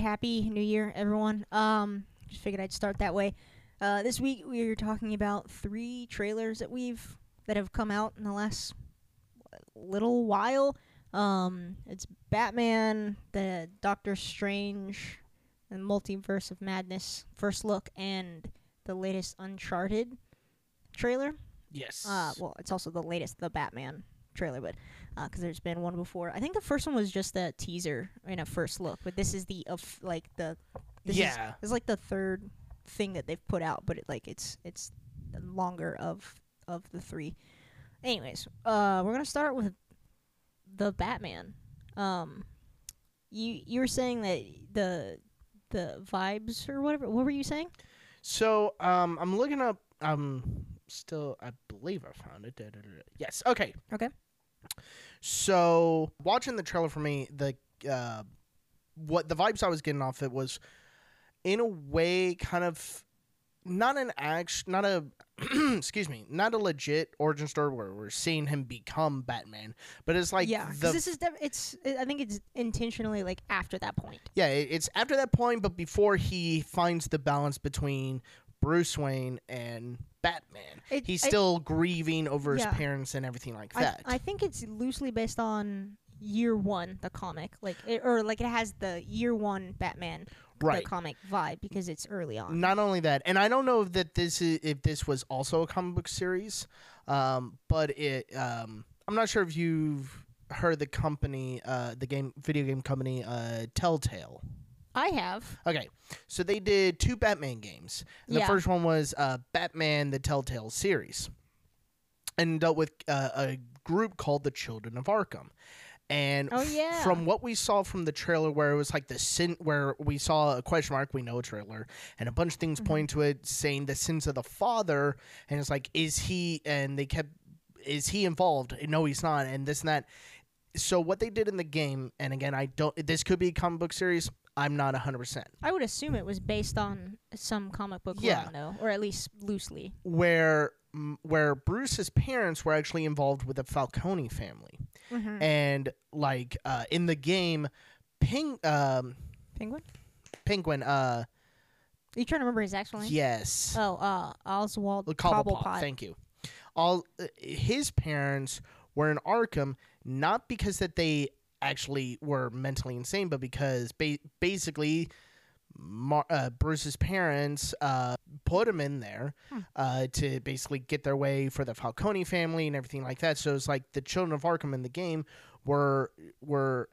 Happy New Year, everyone. Um, just figured I'd start that way. Uh, this week we are talking about three trailers that we've that have come out in the last little while. Um, it's Batman, the Doctor Strange, the Multiverse of Madness first look, and the latest Uncharted trailer. Yes. Uh, well, it's also the latest the Batman trailer, but because there's been one before. I think the first one was just a teaser and a first look, but this is the of like the this is, Yeah. it's like the third thing that they've put out, but it like it's it's longer of of the three. Anyways, uh, we're gonna start with the Batman. Um, you you were saying that the the vibes or whatever. What were you saying? So um, I'm looking up. Um, still, I believe I found it. Da, da, da. Yes. Okay. Okay. So watching the trailer for me, the uh, what the vibes I was getting off it was, in a way, kind of not an action, not a excuse me, not a legit origin story where we're seeing him become Batman, but it's like yeah, the this is def- it's I think it's intentionally like after that point. Yeah, it- it's after that point, but before he finds the balance between Bruce Wayne and Batman. It- He's still grieving over his parents and everything like I, that. I think it's loosely based on year one, the comic, like it, or like it has the year one Batman right. the comic vibe because it's early on. Not only that, and I don't know if that this is if this was also a comic book series, um, but it um, I'm not sure if you've heard the company, uh, the game video game company, uh, Telltale. I have. Okay, so they did two Batman games. And The first one was uh, Batman: The Telltale Series, and dealt with uh, a group called the Children of Arkham. And Oh, yeah. from what we saw from the trailer, where it was like the sin, where we saw a question mark, we know a trailer, and a bunch of things Mhm. point to it, saying the sins of the father, and it's like, is he? And they kept, is he involved? No, he's not, and this and that. So what they did in the game, and again, I don't. This could be a comic book series. I'm not 100. percent I would assume it was based on some comic book Yeah. though, or at least loosely. where where Bruce's parents were actually involved with the Falcone family, Mm-hmm. and like uh, in the game, Ping um, Penguin. Penguin uh you trying to remember his actual name? yes Oh, uh, Oswald the Cobblepot, Cobblepot. thank you. All uh, his parents were in Arkham not because that they actually were mentally insane, but because ba- basically. Mar- uh, Bruce's parents uh, put him in there Hmm. uh, to basically get their way for the Falcone family and everything like that. So it's like the children of Arkham in the game were were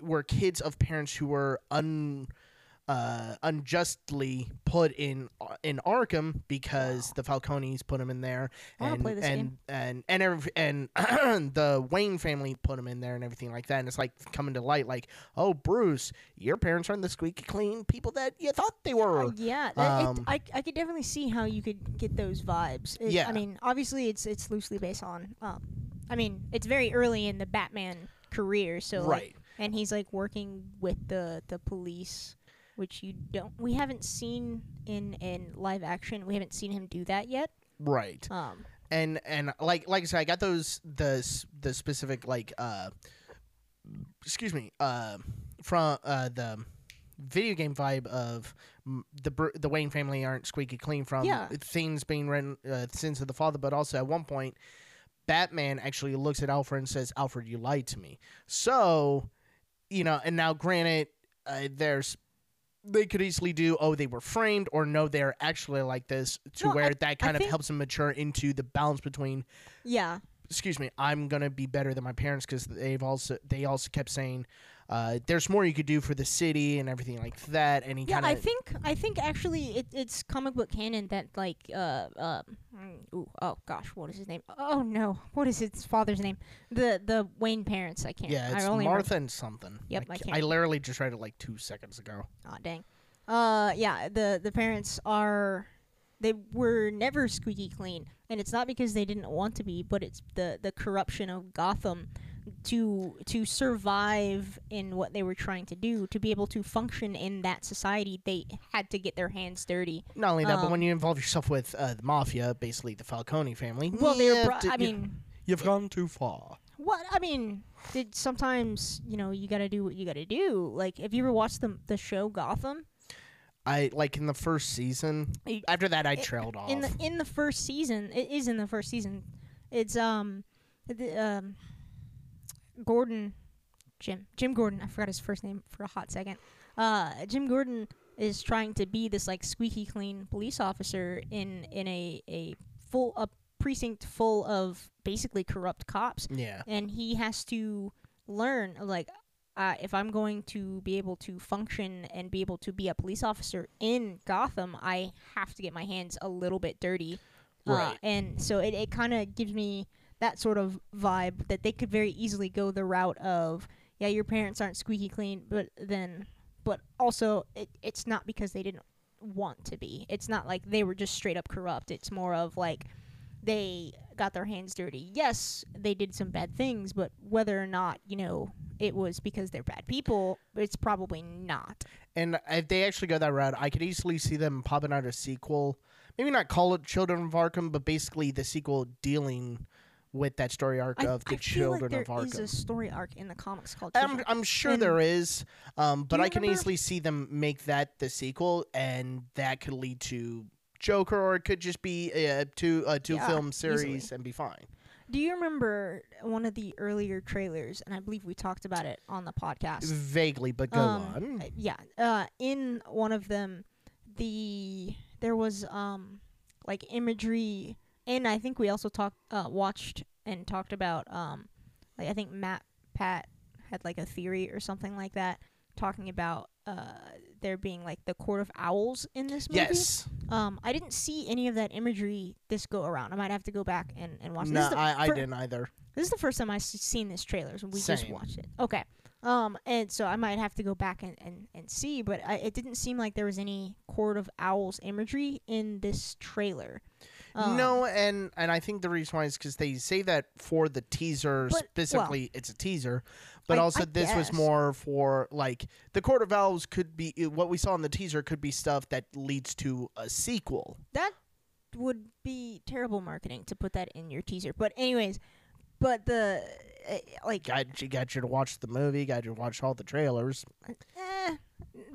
were kids of parents who were un uh, unjustly put in in Arkham because the Falcones put him in there, and play this and, game. and and every, and the Wayne family put him in there and everything like that. And it's like coming to light, like, oh, Bruce, your parents aren't the squeaky clean people that you thought they were. Uh, yeah, that, Um, it, I I could definitely see how you could get those vibes. It- Yeah. I mean, obviously it's it's loosely based on. Um, I mean, it's very early in the Batman career, so like, right. and he's like working with the the police, which you don't. We haven't seen in in live action. We haven't seen him do that yet. Right. Um, and and like like I said, I got those the the specific like uh, excuse me uh, from uh the video game vibe of the the Wayne family aren't squeaky clean from Yeah. things being written uh, sins of the father, but also at one point. Batman actually looks at Alfred and says, "Alfred, you lied to me." So, you know, and now granted, uh, there's they could easily do, oh, they were framed, or no, they're actually like this, to No, I- where that kind of think- helps them mature into the balance between yeah, excuse me, I'm gonna be better than my parents because they've also they also kept saying, uh, there's more you could do for the city and everything like that. He Yeah, kind I of think I think actually it, it's comic book canon that like uh uh mm, ooh, oh gosh what is his name oh no what is his father's name the the Wayne parents I can't yeah, it's I only remember- Martha and something. Yep, I I, can't- I literally just read it like two seconds ago. Aw, dang. Uh, yeah, the the parents are they were never squeaky clean, and it's not because they didn't want to be, but it's the the corruption of Gotham to to survive in what they were trying to do to be able to function in that society they had to get their hands dirty Not only that, but when Um, you involve yourself with uh, the mafia, basically the Falcone family, well they were you bro- i mean you've gone too far. what i mean did sometimes you know you gotta do what you gotta do like have you ever watched the the show gotham I like in the first season. After that, I trailed off. in the in the first season it is in the first season it's um the, um gordon jim jim gordon i forgot his first name for a hot second uh jim gordon is trying to be this like squeaky clean police officer in in a a full a precinct full of basically corrupt cops yeah, and he has to learn like uh, if I'm going to be able to function and be able to be a police officer in Gotham, I have to get my hands a little bit dirty. Uh, Right. and so it, it kind of gives me that sort of vibe that they could very easily go the route of, yeah, your parents aren't squeaky clean, but then, but also it, it's not because they didn't want to be. It's not like they were just straight up corrupt. It's more of like, they got their hands dirty. Yes, they did some bad things, but whether or not, you know, it was because they're bad people, it's probably not. and if they actually go that route, I could easily see them popping out a sequel. Maybe not call it Children of Arkham, but basically the sequel dealing with that story arc I, of the I feel Children like of there Arkham. is a story arc in the comics called I'm, I'm sure And- there is, um, but I can remember- easily see them make that the sequel, and that could lead to Joker, or it could just be a two a two Yeah, film easily. series and be fine. Do you remember one of the earlier trailers? And I believe we talked about it on the podcast. Vaguely, but go Um, on. uh, Yeah. Uh, in one of them, the there was um like imagery, and I think we also talked, uh, watched and talked about um like I think Matt Pat had like a theory or something like that talking about uh there being like the court of owls in this movie. Yes, Um, I didn't see any of that imagery this go around. I might have to go back and, and watch. this. no, I, I fir- didn't either. this is the first time I've seen this trailer, so we just Same. watched it. Okay. Um, and so I might have to go back and, and, and see, but I, it didn't seem like there was any Court of Owls imagery in this trailer. Um, no, and and I think the reason why is because they say that for the teaser But- well- specifically, it's a teaser, but I- also I this was more for like the Court of Owls could be what we saw in the teaser could be stuff that leads to a sequel. that would be terrible marketing to put that in your teaser. But anyways, but the like Got you got you to watch the movie, got you to watch all the trailers. eh,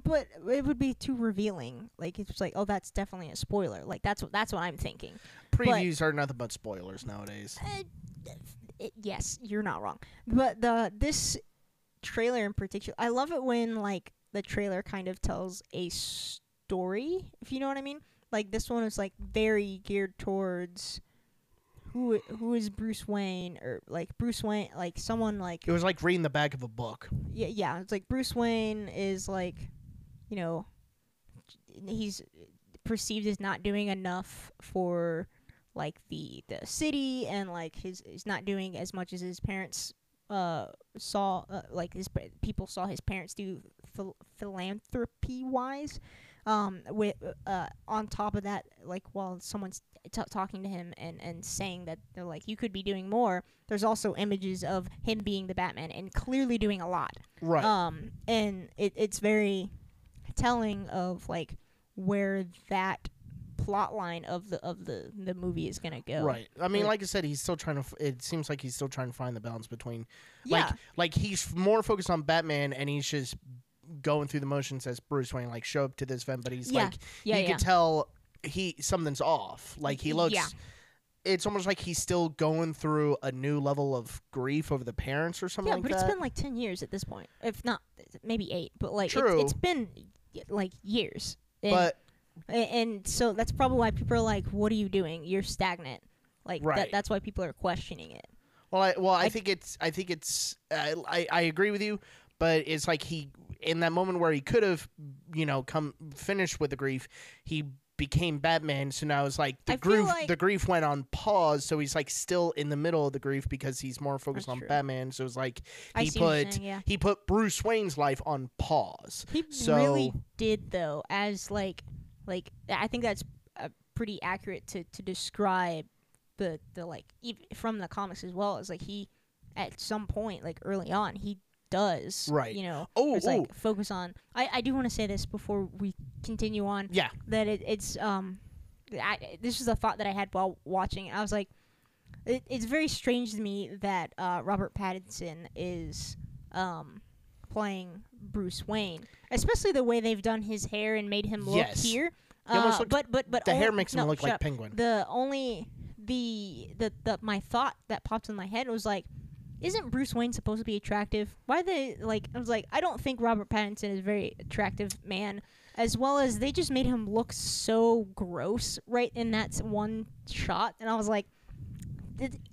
but it would be too revealing. Like it's like, oh, that's definitely a spoiler. Like that's what that's what I'm thinking. Previews are nothing but spoilers nowadays. Uh, it, yes, you're not wrong. But the this trailer in particular, I love it when like the trailer kind of tells a story, if you know what I mean. Like this one is like very geared towards who who is Bruce Wayne or like Bruce Wayne like someone like It was like reading the back of a book. yeah yeah it's like Bruce Wayne is like you know he's perceived as not doing enough for like the the city and like his he's not doing as much as his parents uh saw uh, like his pa- people saw his parents do phil- philanthropy wise um with uh on top of that like while someone's t- talking to him and and saying that they're like you could be doing more there's also images of him being the batman and clearly doing a lot Right. um, and it, it's very telling of like where that plot line of the of the the movie is gonna go. Right. I mean, Like- like I said, he's still trying to. F- it seems like he's still trying to find the balance between, Yeah. like, like he's more focused on Batman, and he's just going through the motions as Bruce Wayne. Like, show up to this event, but he's Yeah. like, yeah. you Yeah. can tell he something's off. Like he looks. Yeah. It's almost like he's still going through a new level of grief over the parents or something yeah, like but that. it's been like ten years at this point, if not maybe eight. But like True. It's, it's been like years. And, but and so that's probably why people are like, "What are you doing? You're stagnant." Like Right. that. That's why people are questioning it. well, I well, I, I- think it's I think it's uh, I I agree with you, but it's like he in that moment where he could have, you know, come finished with the grief, he became Batman. So now it's like the I like- the grief went on pause. So he's like still in the middle of the grief because he's more focused That's on true. Batman. So it's like he see what you're put saying, yeah. he put Bruce Wayne's life on pause. He So- really did though, as like like I think that's uh, pretty accurate to to describe the the like ev from the comics as well as like he at some point like early on he does Right. you know Oh, oh. like focus on I I do want to say this before we continue on Yeah. that it, it's um I, this is a thought that I had while watching. I was like, it, it's very strange to me that uh, Robert Pattinson is um playing Bruce Wayne, especially the way they've done his hair and made him look Yes. here. He Uh, but but but The hair makes him no, look like up. Penguin. The only the the the my thought that popped in my head was like, isn't Bruce Wayne supposed to be attractive? Why they like? I was like, I don't think Robert Pattinson is a very attractive man. As well as they just made him look so gross right in that one shot, and I was like,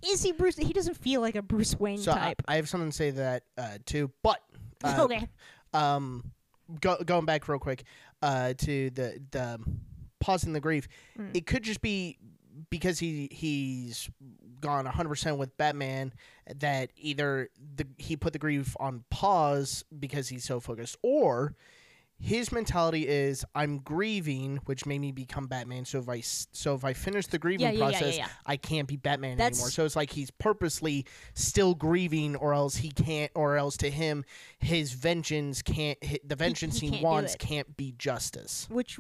is he Bruce? He doesn't feel like a Bruce Wayne So I, type. I have something to say to that uh, too, but uh, okay, um, go, going back real quick uh, to the the pausing the grief, Mm. it could just be because he he's gone 100% with Batman that either the he put the grief on pause because he's so focused or his mentality is I'm grieving which made me become Batman. So if I so if I finish the grieving Yeah, yeah, process yeah. I can't be Batman That's- anymore. So it's like he's purposely still grieving or else he can't or else to him his vengeance can't the vengeance he he, can't wants can't be justice. Which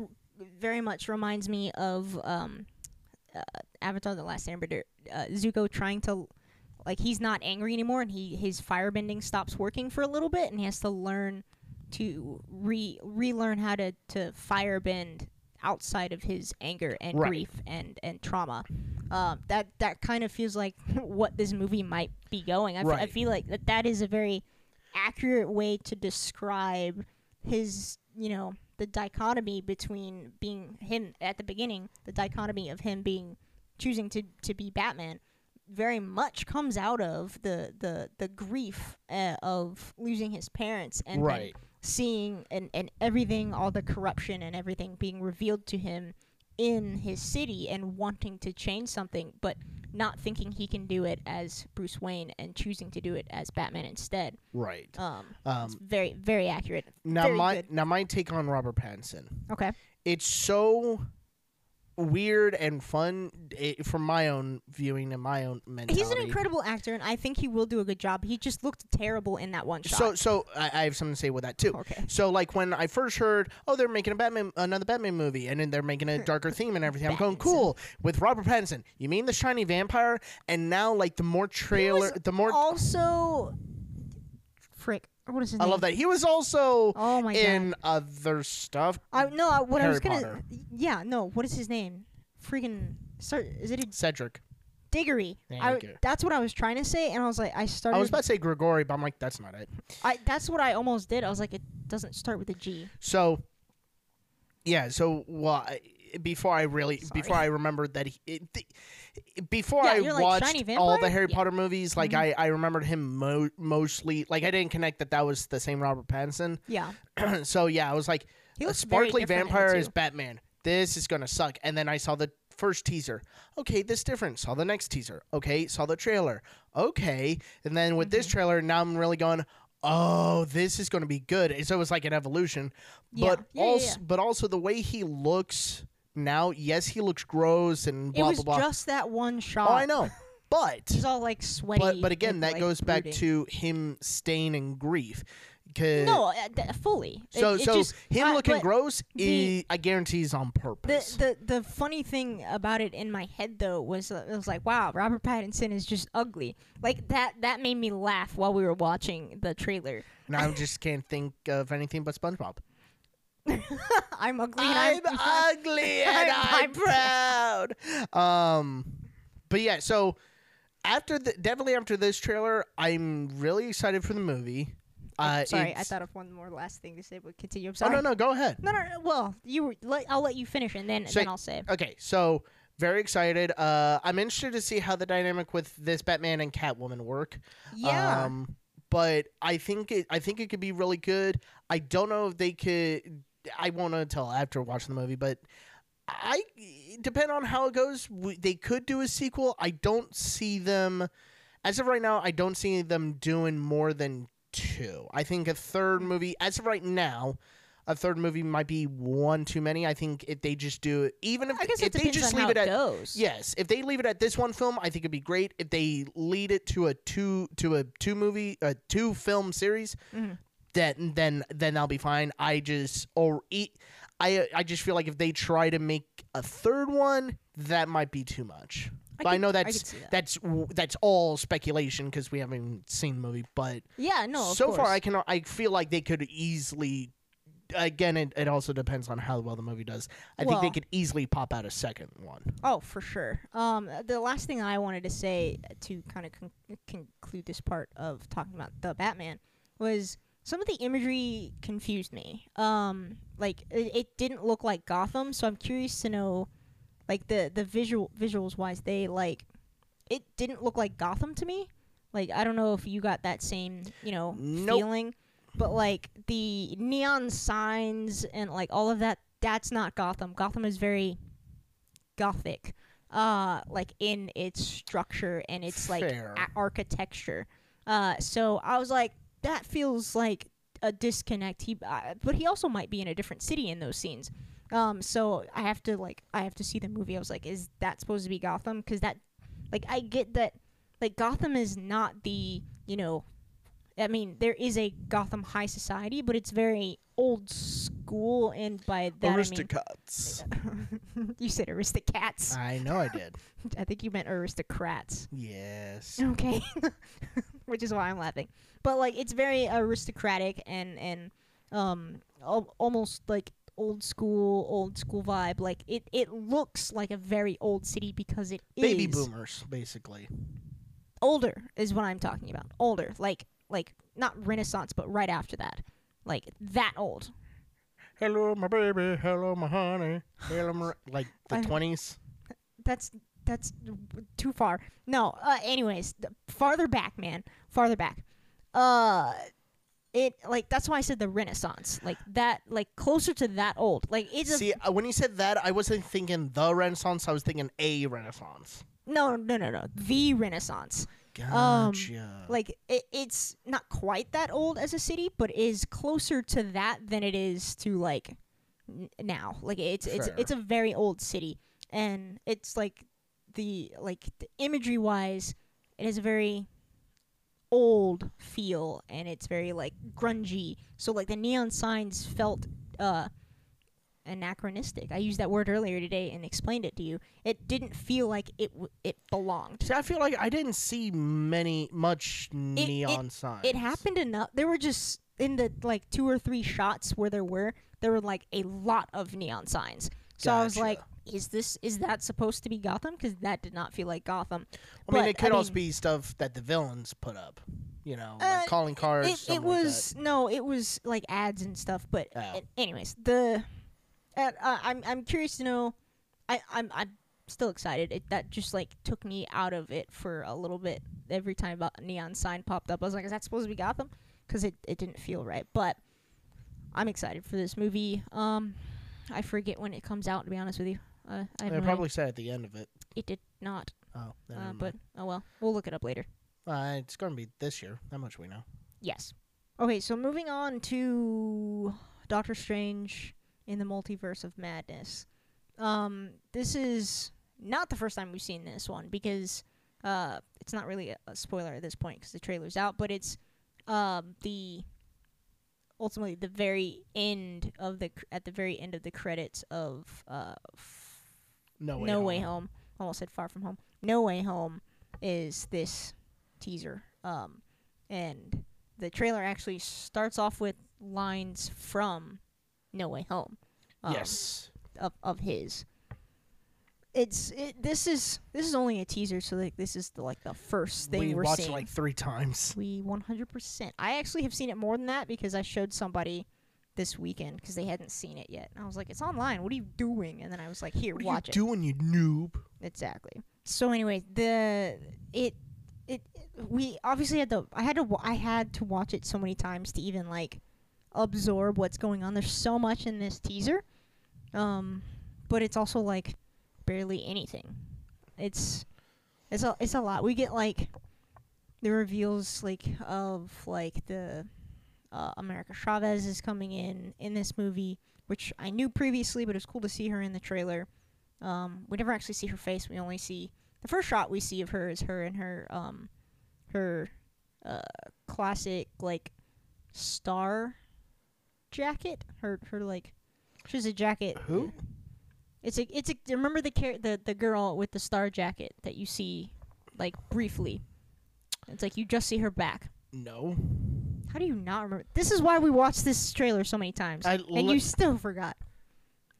very much reminds me of um, uh, Avatar: The Last Airbender. Uh, Zuko trying to, like, he's not angry anymore, and he his firebending stops working for a little bit, and he has to learn to re relearn how to to firebend outside of his anger and Right. grief and and trauma. Um, that that kind of feels like what this movie might be going. I, Right. feel like that that is a very accurate way to describe his you know the dichotomy between being him at the beginning the dichotomy of him being choosing to to be batman very much comes out of the the the grief uh, of losing his parents and Right. seeing and and everything all the corruption and everything being revealed to him in his city and wanting to change something but not thinking he can do it as Bruce Wayne and choosing to do it as Batman instead right um, um it's very, very accurate. now very my good. now my take on Robert Pattinson Okay. it's so weird and fun eh, from my own viewing and my own mentality. He's an incredible actor, and I think he will do a good job. He just looked terrible in that one shot. So, so I, I have something to say with that too. Okay. So, like when I first heard, oh, they're making a Batman, another Batman movie, and then they're making a darker theme and everything. I'm going, cool with Robert Pattinson. You mean the shiny vampire? And now, like the more trailer, the more also, frick, what is his I name? love that he was also Oh my in other stuff. I no. I, what I Harry was gonna. Potter. Yeah. No. What is his name? Freaking. Start. Is it a Cedric. Diggory? Thank I, you. that's what I was trying to say, and I was like, I started. I was about to say Grigori, but I'm like, that's not it. I, that's what I almost did. I was like, it doesn't start with a G. So, yeah. So, well, I- before I really, Sorry. before I remembered that he, it, th- before Yeah, I you're like, watched all the Harry Yeah. Potter movies, like Mhm. I, I remembered him mo- mostly. Like I didn't connect that that was the same Robert Pattinson. Yeah. so yeah, I was like, He a very sparkly different in it, vampire is Batman. This is gonna suck. And then I saw the first teaser. Okay, this different. Saw the next teaser. Okay, saw the trailer. Okay, and then with Mm-hmm. this trailer, now I'm really going. Oh, this is going to be good. And So it was like an evolution, but Yeah, yeah, also, yeah. but also the way he looks now. Yes, he looks gross and It blah was blah blah. just that one shot. oh, I know, but He's all like sweaty. but but again, and, that like, goes back to him staying in grief. no, uh, th- fully. So it so just- him uh, looking gross, the- i I guarantee is on purpose. The, the the funny thing about it in my head though was uh, it was like wow Robert Pattinson is just ugly like that that made me laugh while we were watching the trailer. And I just can't think of anything but SpongeBob. I'm ugly and I'm I'm, ugly and I'm- I'm proud. Um, but yeah, so after the definitely after this trailer, I'm really excited for the movie. Uh, sorry I thought of one more last thing to say but continue. I'm Oh sorry. no no, go ahead. no, no, no, Well, you were, let, I'll let you finish and then So- then I'll say. it. Okay, so very excited. Uh, I'm interested to see how the dynamic with this Batman and Catwoman work. Yeah. Um, but I think it I think it could be really good. I don't know if they could. I won't know until after watching the movie, but I depend on how it goes. We, they could do a sequel. I don't see them as of right now. I don't see them doing more than two. I think a third movie, as of right now, a third movie might be one too many. I think if they just do it, even if if they just leave it it at goes. yes, if they leave it at this one film, I think it'd be great. If they lead it to a two to a two movie a two film series, Mhm. Then then then I'll be fine. I just or eat. I I just feel like if they try to make a third one, that might be too much. I But I could- know I that's could see that. that's that's all speculation because we haven't seen the movie. But Yeah, no. Of so far. I can I feel like they could easily. Again, it, it also depends on how well the movie does. I think they could easily pop out a second one. Oh, for sure. Um, the last thing I wanted to say to kind of con- conclude this part of talking about the Batman was some of the imagery confused me. Um, like it, it didn't look like Gotham, so I'm curious to know, like the the visual visuals wise, they like it didn't look like Gotham to me. Like I don't know if you got that same you know Nope. feeling, but like the neon signs and like all of that, that's not Gotham. Gotham is very gothic uh like in its structure and its like a- architecture uh so i was like that feels like a disconnect he uh, but he also might be in a different city in those scenes um so i have to like i have to see the movie i was like is that supposed to be gotham because that like i get that like gotham is not the you know i mean there is a gotham high society but it's very old school and by that Aristocrats. i mean you said aristocrats I know I did. I think you meant aristocrats. Yes. Okay. Which is why I'm laughing. But like it's very aristocratic and and um al- almost like old school old school vibe. Like it it looks like a very old city because it Baby boomers, basically. older is what I'm talking about. Older. Like like not renaissance but right after that. Like that old. Hello, my baby. Hello, my honey. Hello, my... like the I- twenties. that's that's too far. No. Uh, anyways, th- farther back, man. Farther back. Uh, it like that's why I said the Renaissance, like that, like closer to that old. Like it's See, uh, when you said that, I wasn't thinking the Renaissance. I was thinking a Renaissance. no, no, no, no, the Renaissance. Gotcha. Like it, it's not quite that old as a city, but is closer to that than it is to like n- now. Like it's it's it's a very old city, and it's like the like the imagery wise, it has a very old feel, and it's very like grungy. So like the neon signs felt uh anachronistic. I used that word earlier today and explained it to you. It didn't feel like it w- it belonged. See, I feel like I didn't see many, much neon signs. It happened enough. There were just in the like two or three shots where there were there were like a lot of neon signs. So I was like, is this is that supposed to be Gotham? Because that did not feel like Gotham. I mean, But, it could I also mean- be stuff that the villains put up. You know, Uh, like calling cards. It, it something like was no, it was like ads and stuff. But Oh. a- anyways, the uh, uh, I'm I'm curious to know. I I'm I'm still excited. It that just like took me out of it for a little bit. Every time a neon sign popped up, I was like, is that supposed to be Gotham? Because it it didn't feel right. But I'm excited for this movie. Um, I forget when it comes out. To be honest with you, uh, I have that. no They probably said at the end of it. it did not. Oh, then Uh, but oh well, we'll look it up later. uh, it's going to be this year. That much we know. Yes. Okay, so moving on to Doctor Strange in the Multiverse of Madness. Um, this is not the first time we've seen this one because uh, it's not really a, a spoiler at this point because the trailer's out, but it's um, the ultimately the very end of the cr- at the very end of the credits of uh, No way. no home. Way Home. Almost said Far From Home. No Way Home is this teaser. Um, and the trailer actually starts off with lines from No Way Home. um, yes. Of of his. It's it, this is this is only a teaser, so like this is the, like the first thing we are watched seeing. it like three times. we 100%. I actually have seen it more than that because I showed somebody this weekend because they hadn't seen it yet. And I was like, "It's online. What are you doing?" And then I was like, "Here, watch it. What watch are it." you doing, you noob? Exactly. So anyway, the it it we obviously had to I had to I had to watch it so many times to even like absorb what's going on. There's so much in this teaser. Um but it's also like barely anything. It's it's a it's a lot. We get like the reveals like of like the uh, America Chavez is coming in in this movie, which I knew previously, but it was cool to see her in the trailer. Um, we never actually see her face. We only see the first shot we see of her is her in her um her uh classic like star jacket. Her her like she has a jacket. Who? It's a it's a remember the char- the the girl with the star jacket that you see like briefly. It's like you just see her back. No. How do you not remember? This is why we watched this trailer so many times, I and li- you still forgot.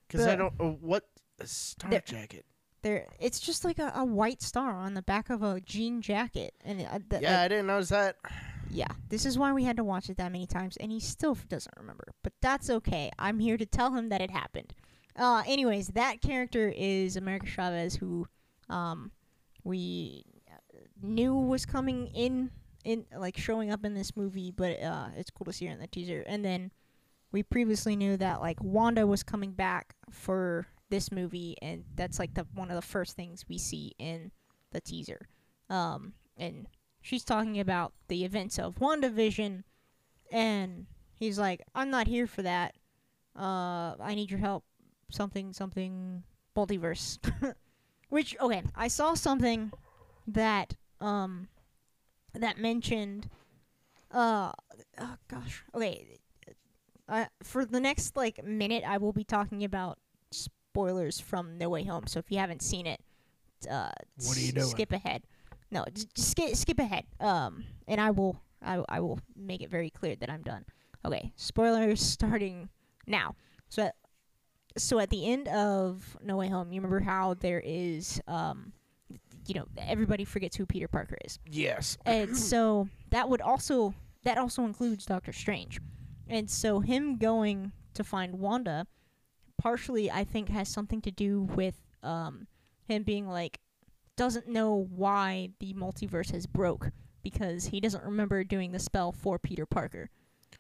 Because I don't. Uh, what a star There- jacket? There, it's just like a, a white star on the back of a jean jacket, and uh, th- Yeah, like, I didn't notice that. yeah. This is why we had to watch it that many times, and he still doesn't remember. But that's okay. I'm here to tell him that it happened. Uh, anyways, that character is America Chavez, who, um, we uh, knew was coming in in like showing up in this movie, but uh, it's cool to see her in the teaser. And then we previously knew that like Wanda was coming back for this movie, and that's like the one of the first things we see in the teaser. Um, and she's talking about the events of WandaVision, and he's like, "I'm not here for that. Uh, I need your help. Something, something, multiverse." Which okay, I saw something that um that mentioned uh oh gosh okay uh, for the next like minute i will be talking about spoilers from no way home. So if you haven't seen it uh What are you doing? skip ahead. No just skip, skip ahead. Um and i will I, I will make it very clear that i'm done. Okay spoilers starting now. So at, so at the end of no way home you remember how there is um you know everybody forgets who peter parker is Yes. and so that would also that also includes Doctor Strange. And so him going to find Wanda partially I think has something to do with um him being like doesn't know why the multiverse has broke because he doesn't remember doing the spell for Peter Parker.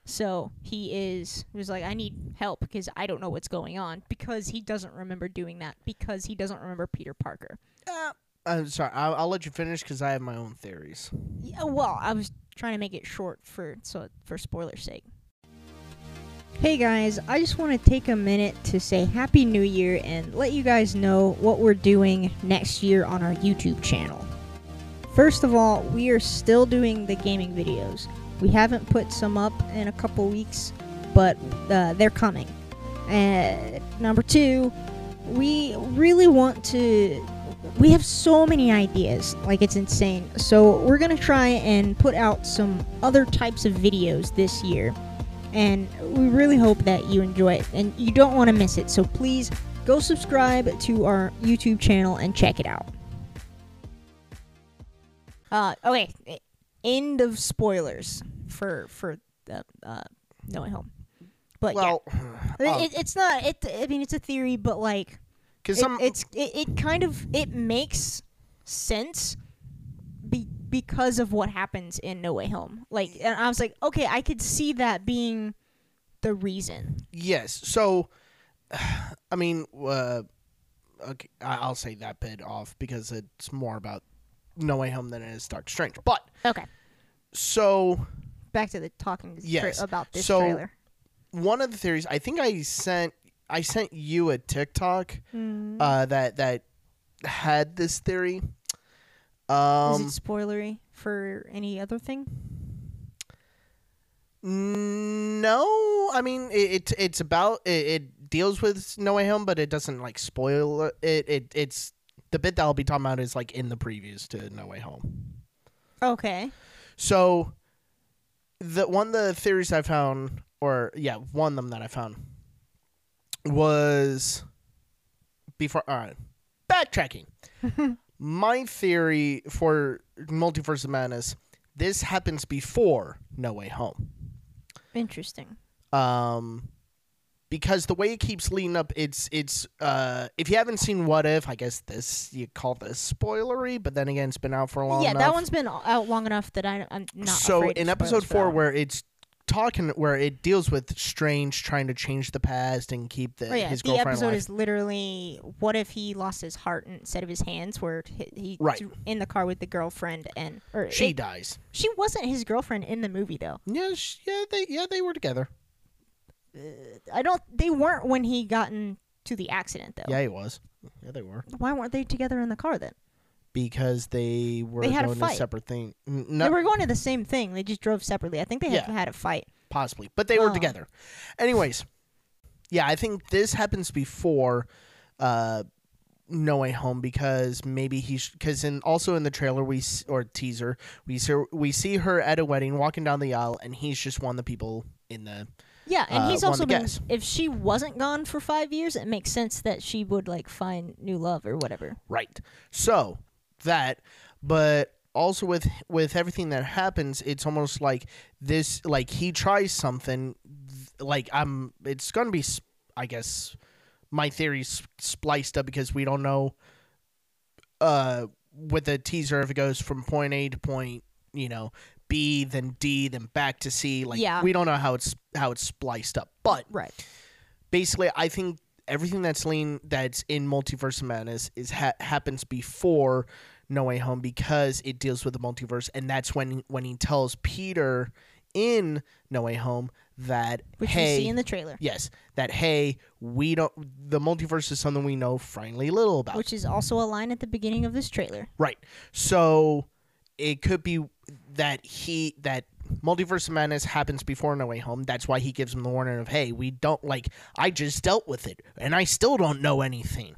So he is he was like I need help because I don't know what's going on because he doesn't remember doing that because he doesn't remember Peter Parker. Uh, I'm sorry. I'll, I'll let you finish because I have my own theories. Yeah, well, I was trying to make it short for so for spoiler's sake. Hey guys, I just want to take a minute to say Happy New Year and let you guys know what we're doing next year on our YouTube channel. First of all, we are still doing the gaming videos. We haven't put some up in a couple weeks, but uh, they're coming. And number two, we really want to we have so many ideas. Like it's insane. So we're gonna try and put out some other types of videos this year. And we really hope that you enjoy it. And you don't want to miss it. So please go subscribe to our youtube channel and check it out. Uh okay. End of spoilers for for the uh no way home but well, yeah it, it's not it i mean it's a theory but like because it, it's it, it kind of it makes sense be, because of what happens in No Way Home. Like, and I was like, okay, I could see that being the reason. yes. So, I mean, uh, okay, I'll say that bit off because it's more about No Way Home than it is Dark Strange. But Okay, so back to the talking tra- about this so- trailer. one of the theories I think I sent I sent you a TikTok uh, that that had this theory. Is Um, it spoilery for any other thing? no, I mean it, it it's about it, it deals with No Way Home, but it doesn't like spoil it. It it's the bit that I'll be talking about is like in the previews to No Way Home. Okay. So the one of the theories I found, or yeah, one of them that I found was before. All right, backtracking. My theory for Multiverse of Madness: this happens before No Way Home. Interesting. Um, because the way it keeps leading up, it's it's uh if you haven't seen What If, I guess this you call this spoilery, but then again, it's been out for a long yeah, enough. that one's been out long enough that I, I'm not. so in episode it for that four, where it's talking, where it deals with Strange trying to change the past and keep the Oh yeah, his the girlfriend episode alive. is literally what if he lost his heart instead of his hands, where he, he Right. in the car with the girlfriend and or she it- dies. she wasn't his girlfriend in the movie though. Yeah, sh- yeah, they yeah they were together. Uh, I don't. They weren't when he got into the accident though. Yeah, he was. Yeah, they were Why weren't they together in the car then? Because they were They had a going to fight. separate thing. N- They were going to the same thing. They just drove separately. I think they had, Yeah. had a fight. possibly, but they were Oh. together. Anyways, yeah, I think this happens before uh, No Way Home because maybe he's because in also in the trailer we s- or teaser we see we see her at a wedding walking down the aisle and he's just one of the people in the Yeah, and Uh, he's one also to been. guess. If she wasn't gone for five years, it makes sense that she would like find new love or whatever. Right. So that, but also with with everything that happens, it's almost like this. Like he tries something. Like I'm. It's gonna be. I guess my theory's spliced up because we don't know. Uh, with the teaser, if it goes from point A to point, you know, B, then D, then back to C. Like Yeah. we don't know how it's how it's spliced up, but Right. basically i think everything that's lean that's in multiverse of madness is ha- happens before no way home because it deals with the multiverse and that's when when he tells peter in no way home that Which hey we see in the trailer, yes that hey we don't the multiverse is something we know frankly little about which is also a line at the beginning of this trailer. Right. So it could be that he that multiverse of madness happens before No Way Home. That's why he gives him the warning of, "Hey, we don't like. I just dealt with it, and I still don't know anything."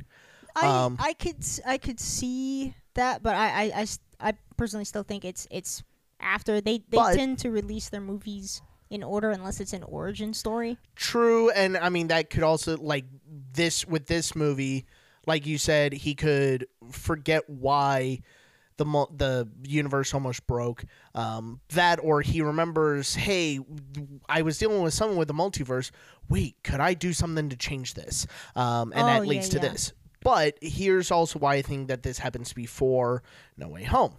I Um, I could I could see that, but I I I personally still think it's it's after they they But- tend to release their movies in order unless it's an origin story. True, and I mean that could also like this with this movie, like you said, he could forget why the the universe almost broke. Um, that or he remembers, hey, I was dealing with someone with the multiverse. Wait, could I do something to change this? Um, and Oh, that yeah, leads to yeah. this. But here's also why I think that this happens before No Way Home.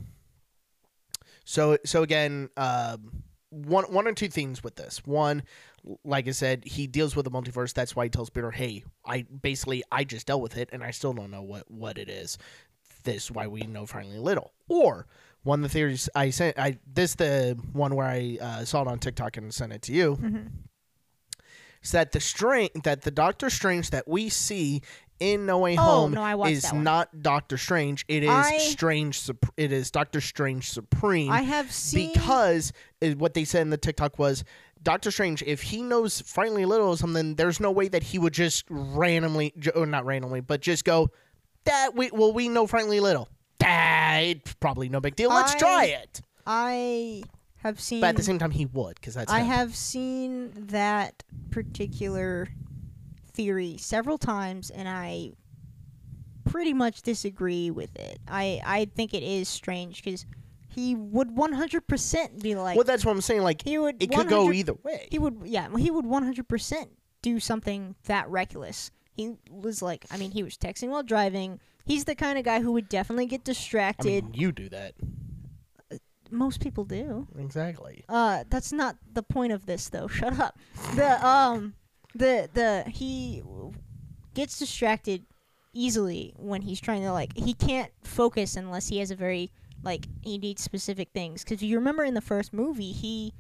So so again, um, one one or two things with this. One, like I said, he deals with the multiverse. That's why he tells Peter, "Hey, I basically I just dealt with it, and I still don't know what what it is. This is why we know finally little." Or one of the theories I sent, I this the one where I uh, saw it on TikTok and sent it to you. Mm-hmm. Is that the strange that the Doctor Strange that we see in No Way Oh, Home no, is not Doctor Strange. It is I- Strange. It is Doctor Strange Supreme I have seen because uh, what they said in the TikTok was Doctor Strange, if he knows finally little or something, there's no way that he would just randomly, or not randomly, but just go, that we well we know frankly little. It's probably no big deal. Let's I- try it. I have seen But at the same time, he would because that's I him. have seen that particular theory several times, and I pretty much disagree with it. I I think it is strange because he would 100% be like well, that's what I'm saying. Like he would it could go either way. He would yeah he would 100% do something that reckless. He was like I mean he was texting while driving. He's the kind of guy who would definitely get I distracted. mean, you do that Most people do. exactly. Uh, that's not the point of this, though. Shut up. The um, the the he gets distracted easily when he's trying to like he can't focus unless he has a very like he needs specific things. Because you remember in the first movie, he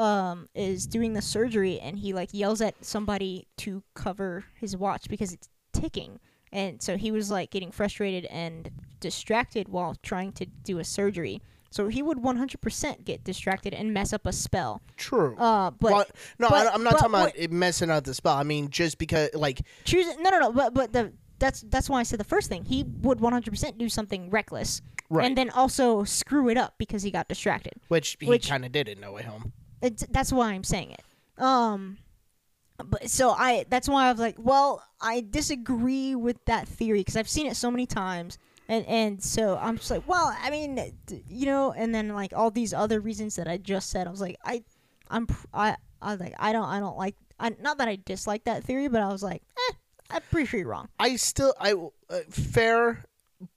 um is doing the surgery and he like yells at somebody to cover his watch because it's ticking. And so he was like getting frustrated and distracted while trying to do a surgery. So he would 100% get distracted and mess up a spell. True. Uh, but Well, no, but- I, am not talking about what- it messing up the spell. I mean, just because, like, choose no, no, no. But but the that's that's why I said the first thing. He would 100% do something reckless, right, and then also screw it up because he got distracted. which he kind of did in No Way Home. It's, that's why I'm saying it. Um, but so I that's why I was like, well, I disagree with that theory because I've seen it so many times, and and so I'm just like, well, I mean, you know, and then like all these other reasons that I just said, I was like, I, I'm I I was like I don't I don't like I, not that I dislike that theory, but I was like, eh, I'm pretty sure you're wrong. I still I uh, fair,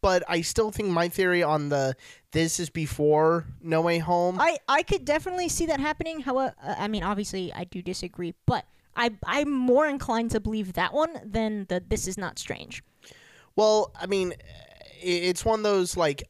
but I still think my theory on the this is before No Way Home. I, I could definitely see that happening. However, I mean, obviously, I do disagree, but I I'm more inclined to believe that one than the this is not strange. well, I mean, it's one of those like.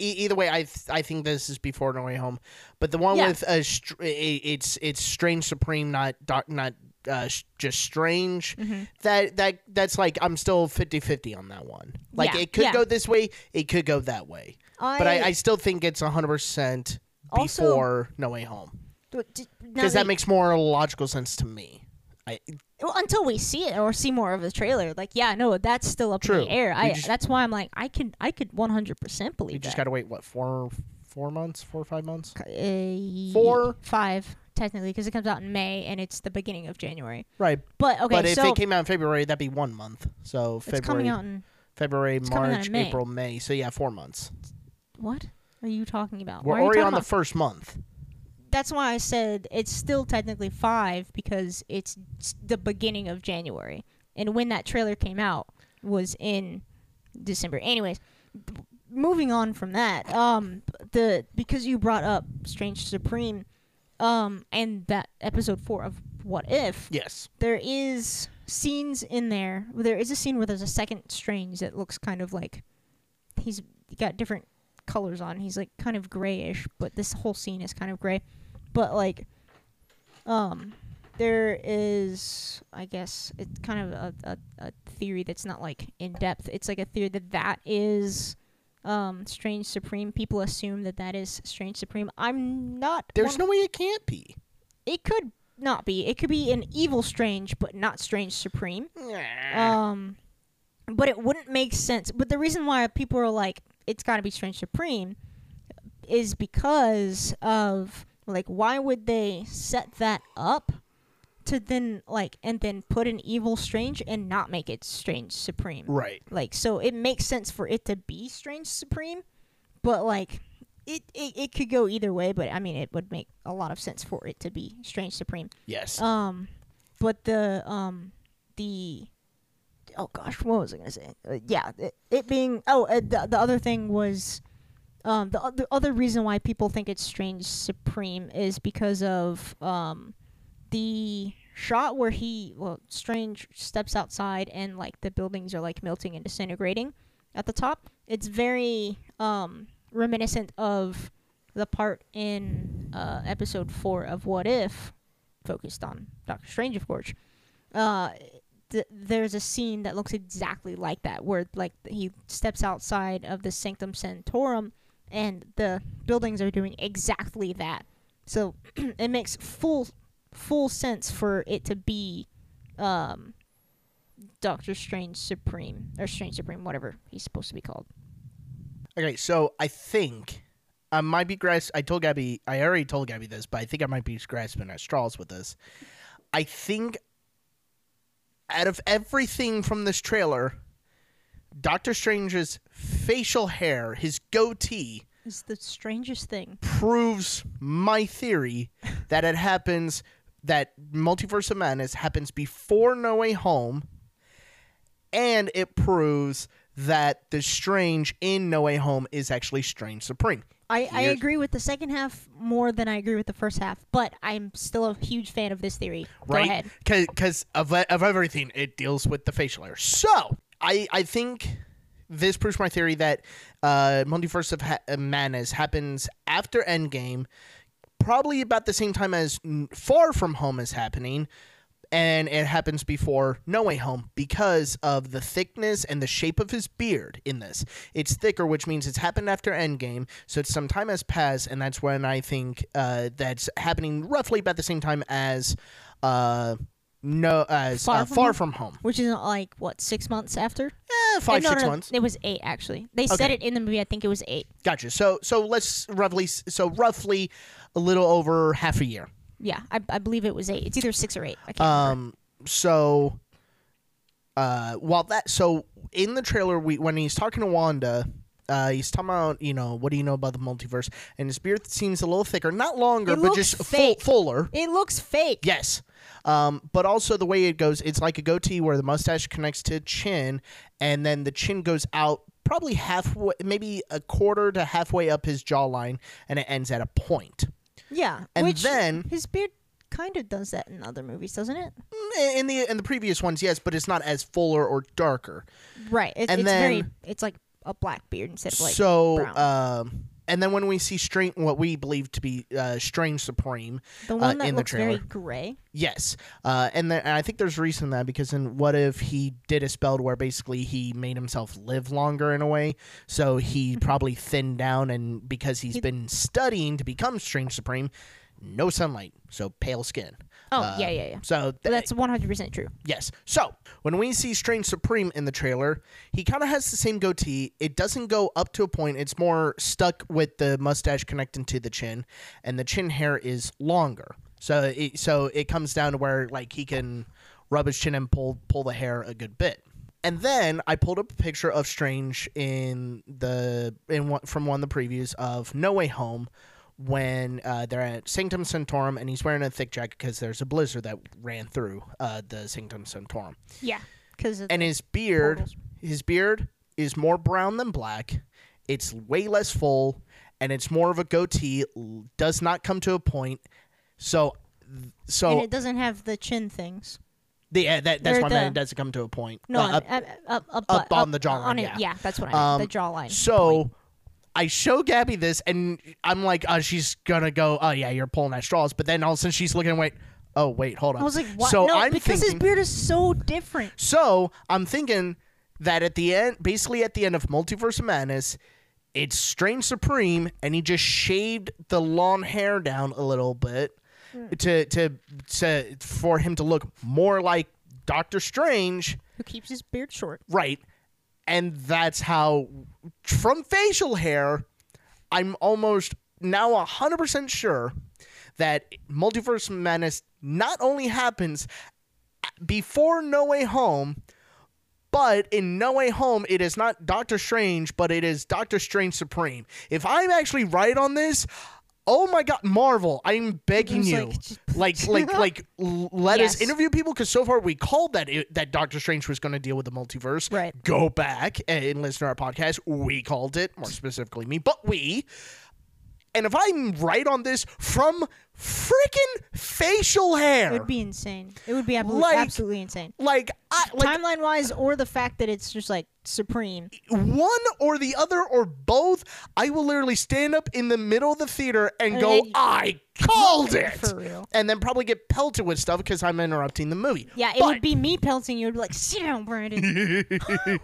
e- Either way, I th- I think this is before No Way Home, but the one Yeah. with uh, str- it's it's Strange Supreme, not doc- not uh, sh- just Strange. Mm-hmm. That that that's like I'm still 50-50 on that one. Like Yeah, it could yeah. go this way, it could go that way, I, but I, I still think it's hundred percent Also- before No Way Home but d- now because that makes more logical sense to me. I well, until we see it or see more of the trailer. Like, yeah, no, that's still up True. in the air. We I just- that's why I'm like, I could I could 100 percent believe you just that. gotta wait what four four months, four or five months. Uh, Four? five technically because it comes out in May and it's the beginning of January. Right, But okay, but if so it came out in February, that'd be one month. So it's February, coming out in February, coming out March, in May. April, May. So yeah, four months. What are you talking about? We're Why are you already talking on the about- first month. that's why I said it's still technically five because it's s- the beginning of January, and when that trailer came out was in December. Anyways, b- moving on from that, um, the because you brought up Strange Supreme, um, and that episode four of What If, Yes. there is scenes in there. There is a scene where there's a second Strange that looks kind of like he's got different colors on. He's like kind of grayish, but this whole scene is kind of gray. But like, um, there is, I guess, it's kind of a, a, a theory that's not like in depth. It's like a theory that that is. Um, Strange Supreme. People assume that that is Strange Supreme. I'm not. There's no way it can't be. It could not be. It could be an evil Strange, but not Strange Supreme. Um, but it wouldn't make sense. But the reason why people are like, it's got to be Strange Supreme, is because of like, why would they set that up to then like, and then put an evil Strange and not make it Strange Supreme? right. Like, so it makes sense for it to be Strange Supreme, but like. It, it, it could go either way, but I mean, it would make a lot of sense for it to be Strange Supreme. Yes. Um, but the um the oh gosh, what was I gonna say? Uh, yeah, it, it being oh uh, the the other thing was um the other other reason why people think it's Strange Supreme is because of um the shot where he well Strange steps outside and like the buildings are like melting and disintegrating at the top. It's very um reminiscent of the part in uh, episode four of What If, focused on Doctor Strange, of course. Uh, th- there's a scene that looks exactly like that, where like he steps outside of the Sanctum Sanctorum, and the buildings are doing exactly that. So it makes full full sense for it to be um, Doctor Strange Supreme or Strange Supreme, whatever he's supposed to be called. Okay, so I think I might be grasp. I told Gabby. I already told Gabby this, but I think I might be grasping at straws with this. I think out of everything from this trailer, Doctor Strange's facial hair, his goatee, is the strangest thing. proves my theory that it happens that Multiverse of Madness happens before No Way Home, and it proves that the Strange in No Way Home is actually Strange Supreme. I, I agree with the second half more than I agree with the first half, but I'm still a huge fan of this theory. Go right? ahead. Because of of everything, it deals with the facial hair. So I I think this proves my theory that uh, Multiverse of ha- Madness happens after Endgame, probably about the same time as Far From Home is happening. And it happens before No Way Home because of the thickness and the shape of his beard in this. It's thicker, which means it's happened after Endgame, so it's some time has passed, and that's when I think uh, that's happening roughly about the same time as uh, no as Far uh, From Far Home? From Home. Which is like what six months after? Eh, five no, six no, no, months. It was eight actually. They said it in the movie. I think it was eight. Gotcha. So so let's roughly so roughly a little over half a year. Yeah, I, I believe it was eight. It's either six or eight. I can't remember. Um. So, uh, while that so in the trailer, we when he's talking to Wanda, uh, he's talking about you know what do you know about the multiverse, and his beard seems a little thicker, not longer, It but looks just full, fake. fuller. It looks fake. Yes. Um, but also the way it goes, it's like a goatee where the mustache connects to chin, and then the chin goes out probably halfway, maybe a quarter to halfway up his jawline, and it ends at a point. Yeah. And which then- his beard kind of does that in other movies, doesn't it? Mm, In the in the previous ones, yes, but it's not as fuller or darker. Right. It, And it's very. then- It's like a black beard instead of like. so, brown. um, and then when we see strange, what we believe to be uh, Strange Supreme, the one uh, that in the looks very trailer. gray. Yes, uh, and, then, and I think there's a reason that because in what if he did a spell where basically he made himself live longer in a way, so he probably thinned down, and because he's He- been studying to become Strange Supreme, no sunlight, so pale skin. Oh Uh, yeah, yeah, yeah. So th- that's one hundred percent true. Yes. So when we see Strange Supreme in the trailer, he kind of has the same goatee. It doesn't go up to a point. It's more stuck with the mustache connecting to the chin, and the chin hair is longer. So it, so it comes down to where like he can rub his chin and pull pull the hair a good bit. And then I pulled up a picture of Strange in the in one, from one of the previews of No Way Home when uh, they're at Sanctum Sanctorum and he's wearing a thick jacket because there's a blizzard that ran through uh, the Sanctum Sanctorum. Yeah. Because And his beard, portals. his beard is more brown than black. It's way less full, and it's more of a goatee. Does not come to a point. So, and so it doesn't have the chin things. the, yeah, that, that's why I meant the- it doesn't come to a point. No, Uh, up, up, up, up, up on the On jawline, it, yeah. yeah, that's what I meant. the Um, jawline. So point. I show Gabby this, and I'm like, oh, she's gonna go, oh yeah, you're pulling at straws. But then all of a sudden she's looking, wait, oh wait, hold on. I was like, what? So no, I'm because thinking, his beard is so different. So I'm thinking that at the end, basically at the end of Multiverse of Madness, it's Strange Supreme, and he just shaved the long hair down a little bit hmm. to to to for him to look more like Doctor Strange. Who keeps his beard short? Right. And that's how, from facial hair, I'm almost now 100% sure that Multiverse Madness not only happens before No Way Home, but in No Way Home, it is not Doctor Strange, but it is Doctor Strange Supreme. If I'm actually right on this, oh my god, Marvel, I'm begging you. like, Like, like, like, let us interview people because so far we called that it, that Doctor Strange was going to deal with the multiverse. Right. Go back and listen to our podcast. We called it, more specifically me, but we. And if I'm right on this from freaking facial hair. It would be insane. It would be absolutely, Like- absolutely insane. like, I, like Timeline wise, or the fact that it's just like supreme. one or the other or both, I will literally stand up in the middle of the theater and And go, I called it. For real. And then probably get pelted with stuff because I'm interrupting the movie. Yeah, it But- would be me pelting you. It'd be like, sit down, Brandon. no,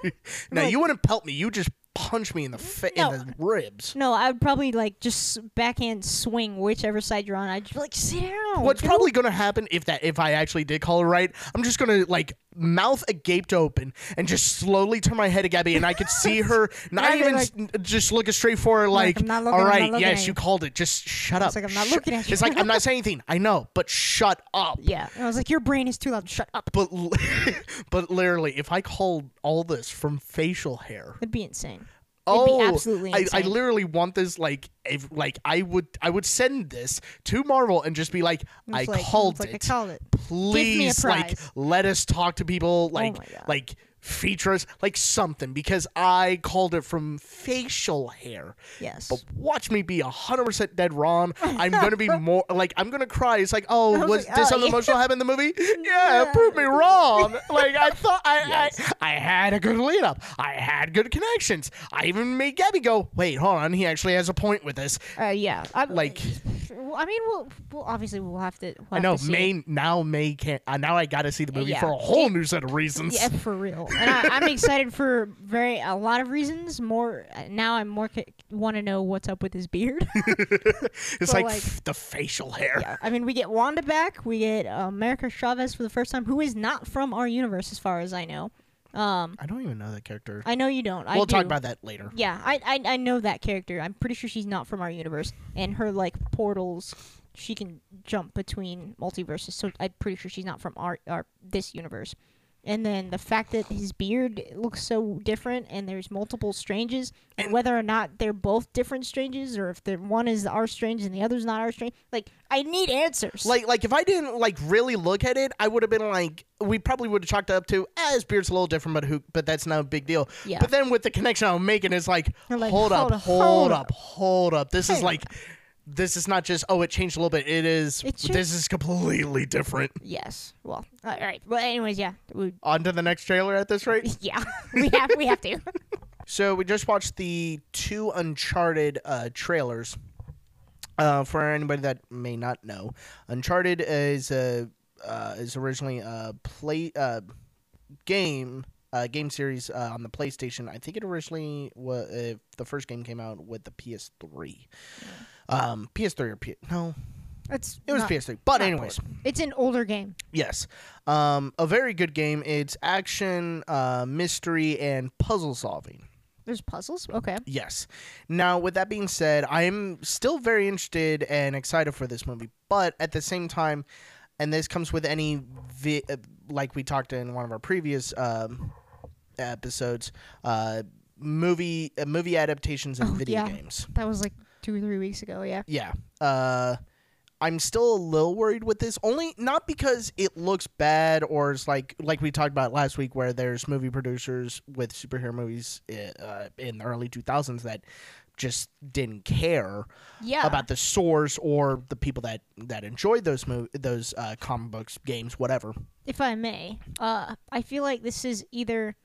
Like- you wouldn't pelt me. You just punch me in the fa- No. in the ribs. no, I would probably like just backhand swing whichever side you're on. I'd just be like, sit down. What's dude." probably going to happen if that if I actually did call it right, I'm just going to like mouth agaped open and just slowly turn my head to Gabby, and I could see her not even like- s- just looking straight forward, like, I'm not looking- all I'm not right, looking yes, at you you." called it. Just shut up. It's like, I'm not Shut- looking at you. It's like I'm not saying anything. I know, but shut up. Yeah, and I was like, your brain is too loud. Shut up. But li- but literally, if I called all this from facial hair, It'd be insane. Oh, absolutely I, I literally want this like if like I would I would send this to Marvel and just be like, I like- called it's like, I it. called it. Please, like. Oh let us talk to people oh like God. like feature us like something because I called it from facial hair. Yes. But watch me be hundred percent dead wrong. I'm gonna be more like I'm gonna cry. It's like, oh, was was like, did oh, something yeah. emotional happen in the movie? Yeah, prove me wrong. Like I thought I, I I had a good lead up. I had good connections. I even made Gabby go, wait, hold on, he actually has a point with this. Uh, yeah. I, Like- well, I mean, we'll, we'll obviously we'll have to. We'll I know to see it. May now May can't uh, now I gotta see the movie Yeah. for a whole new set of reasons. Yeah, for real. And I, I'm excited for very a lot of reasons. More now, I'm more want to know what's up with his beard. it's like, like- f- the facial hair. yeah. I mean, we get Wanda back. We get uh, America Chavez for the first time, who is not from our universe, as far as I know. Um, I don't even know that character. I know you don't. I we'll talk about that later. Yeah, I, I I know that character. I'm pretty sure she's not from our universe, and her like portals, she can jump between multiverses. So I'm pretty sure she's not from our our this universe. And then the fact that his beard looks so different, and there's multiple Stranges, and, And- whether or not they're both different Stranges, or if the one is our Strange and the other's not our Strange. Like, I need answers. Like, like if I didn't like really look at it, I would have been like, we probably would have chalked it up to, eh, his beard's a little different, but who? But that's no big deal. Yeah. But then with the connection I'm making, it's like, like, hold, hold up, up, hold, hold up, up. hold up. This is like, this is not just oh, it changed a little bit. It is. It should- this is completely different. yes. Well, all right. But anyways, yeah, we, On to the next trailer at this rate. yeah, we have we have to. So we just watched the two Uncharted uh, trailers. Uh, for anybody that may not know, Uncharted is a uh, is originally a play uh, game uh, game series uh, on the PlayStation. I think it originally was uh, the first game came out with the PS3. Um, PS3 or P- no, It's it was not- PS3. But anyways, It's an older game. yes, um, a very good game. It's action, uh, mystery, and puzzle solving. There's puzzles. Okay. Yes. Now, with that being said, I'm still very interested and excited for this movie, but at the same time, and this comes with any, vi- uh, like we talked in one of our previous um, episodes, uh, movie uh, movie adaptations of Oh, video yeah. games. That was like two or three weeks ago. Yeah. Yeah. Uh, I'm still a little worried with this, only not because it looks bad or it's like like we talked about last week, where there's movie producers with superhero movies uh, in the early 2000s that just didn't care Yeah. about the source or the people that that enjoyed those mov- those uh, comic books, games, whatever. if I may, uh, I feel like this is either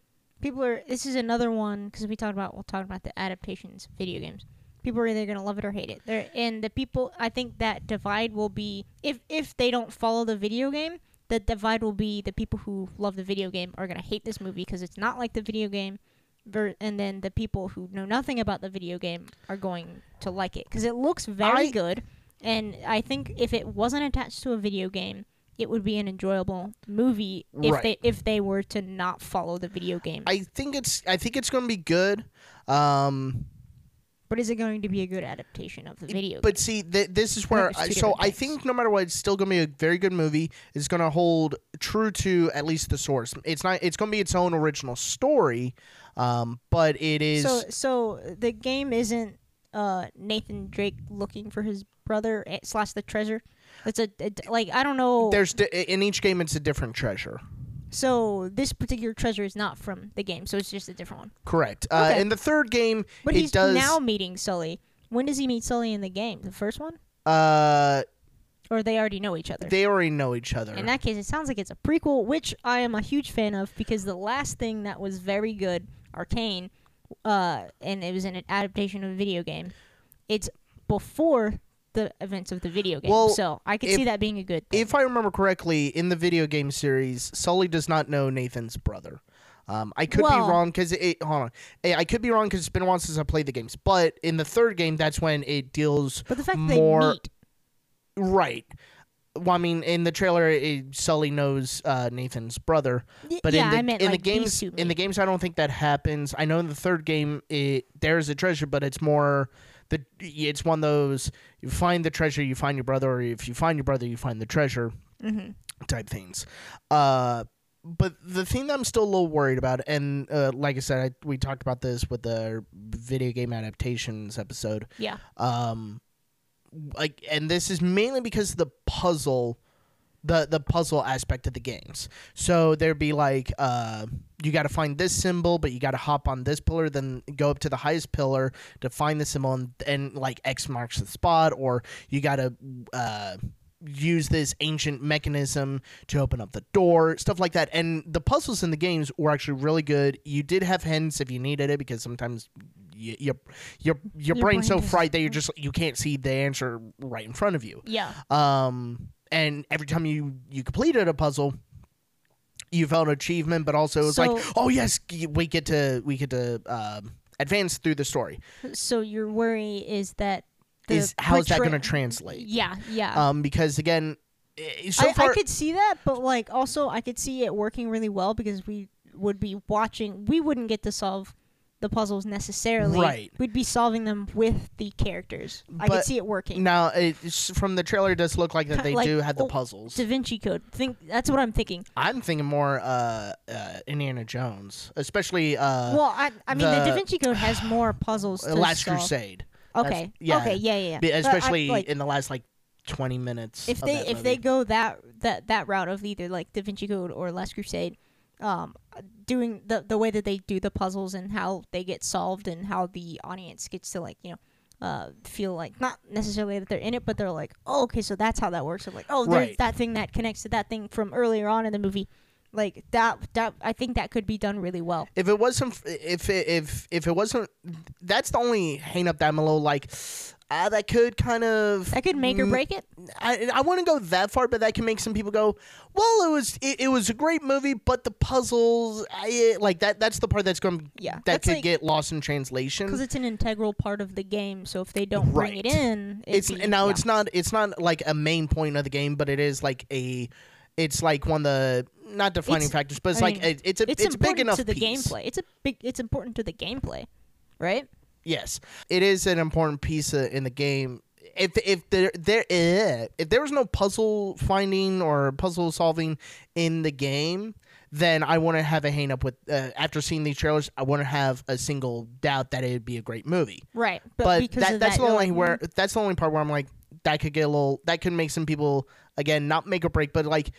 people are. This is another one because we talked about we'll talk about the adaptations video games. People are either gonna love it or hate it. There and the people I think that divide will be if if they don't follow the video game, the divide will be the people who love the video game are gonna hate this movie because it's not like the video game. ver- And then the people who know nothing about the video game are going to like it because it looks very I- good. And I think if it wasn't attached to a video game, it would be an enjoyable movie if Right. they if they were to not follow the video game. I think it's I think it's going to be good. Um, but is it going to be a good adaptation of the video But see, th- this is where I, so I think no matter what, it's still gonna be a very good movie. It's gonna hold true to at least the source. It's not. It's gonna be its own original story, um, but it is. So so the game isn't uh Nathan Drake looking for his brother eh, slash the treasure. It's a, like I don't know. there's di- in each game, it's a different treasure. So this particular treasure is not from the game, so it's just a different one. Correct. Uh, Okay. in the third game, But he's does. now meeting Sully. When does he meet Sully in the game? The first one, uh, or they already know each other? they already know each other. In that case, it sounds like it's a prequel, which I am a huge fan of because the last thing that was very good, Arcane, uh, and it was an adaptation of a video game. It's before the events of the video game, Well, so I could if- see that being a good thing. if I remember correctly, in the video game series, Sully does not know Nathan's brother. Um, I could Well- be wrong because it. Hold on, Eh, I could be wrong because it's been a while since I played the games. But in the third game, that's when it deals but the fact more- they meet, right. Well, I mean, in the trailer, it, Sully knows uh, Nathan's brother, but yeah, in the I meant in like the games, in the games, I don't think that happens. I know in the third game, it there's a treasure, but it's more the it's one of those you find the treasure, you find your brother, or if you find your brother, you find the treasure Mhm. type things. Uh, but the thing that I'm still a little worried about, and uh, like I said, I, we talked about this with the video game adaptations episode. yeah, Um, like, and this is mainly because the puzzle, the the puzzle aspect of the games. So there'd be like, uh, you got to find this symbol, but you got to hop on this pillar, then go up to the highest pillar to find the symbol, and, and like X marks the spot, or you got to uh, use this ancient mechanism to open up the door, stuff like that. And the puzzles in the games were actually really good. You did have hints if you needed it because sometimes you, your your your Your brain's so brain just- fried that you're just you can't see the answer right in front of you. yeah, Um, and every time you you completed a puzzle, you felt an achievement, but also it was like, oh yes, we get to we get to um, advance through the story. So your worry is that the Is how's that going to translate? Yeah, yeah. Um, because again, so I, far I could see that, but like also I could see it working really well because we would be watching. We wouldn't get to solve the puzzles necessarily. Right. We'd be solving them with the characters. I could see it working. Now, it's, from the trailer, it does look like that they like, do have the oh, puzzles. Da Vinci Code. Think that's what I'm thinking. I'm thinking more uh, uh, Indiana Jones, especially uh, well, I I mean the, Da Vinci Code has more puzzles. To Last solve. Crusade. That's- Okay. yeah. Okay. Yeah. Yeah. yeah. Be- But I- especially like, in the last like 20 minutes. if of they that if they movie. go that that that route of either like Da Vinci Code or Last Crusade, um, doing the the way that they do the puzzles and how they get solved and how the audience gets to like you know. Uh, feel like not necessarily that they're in it, but they're like, oh, okay, so that's how that works. Or like, oh, there's Right. that thing that connects to that thing from earlier on in the movie. Like that, that I think that could be done really well. if it wasn't if it, if if it wasn't that's the only hang up that I'm a little like uh, that could kind of That could make or mm, break it. I I wouldn't go that far, but that can make some people go, well, it was it, it was a great movie, but the puzzles, I, like that that's the part that's going to Yeah, that that's could like- get lost in translation because it's an integral part of the game. So if they don't bring it in, It's be, now yeah. it's not it's not like a main point of the game, but it is like a it's like one of the not defining It's- factors, but it's I like mean, a, it's a it's, it's, important big enough to the piece. gameplay. It's a big. It's important to the gameplay, right? Yes, it is an important piece uh, in the game. If if there there uh, if there was no puzzle finding or puzzle solving in the game, then I wouldn't have a hang up with. Uh, after seeing these trailers, I wouldn't have a single doubt that it would be a great movie. Right. But, But, that, that's that, the only where that's the only part where I'm like that could get a little that could make some people again not make or break, but like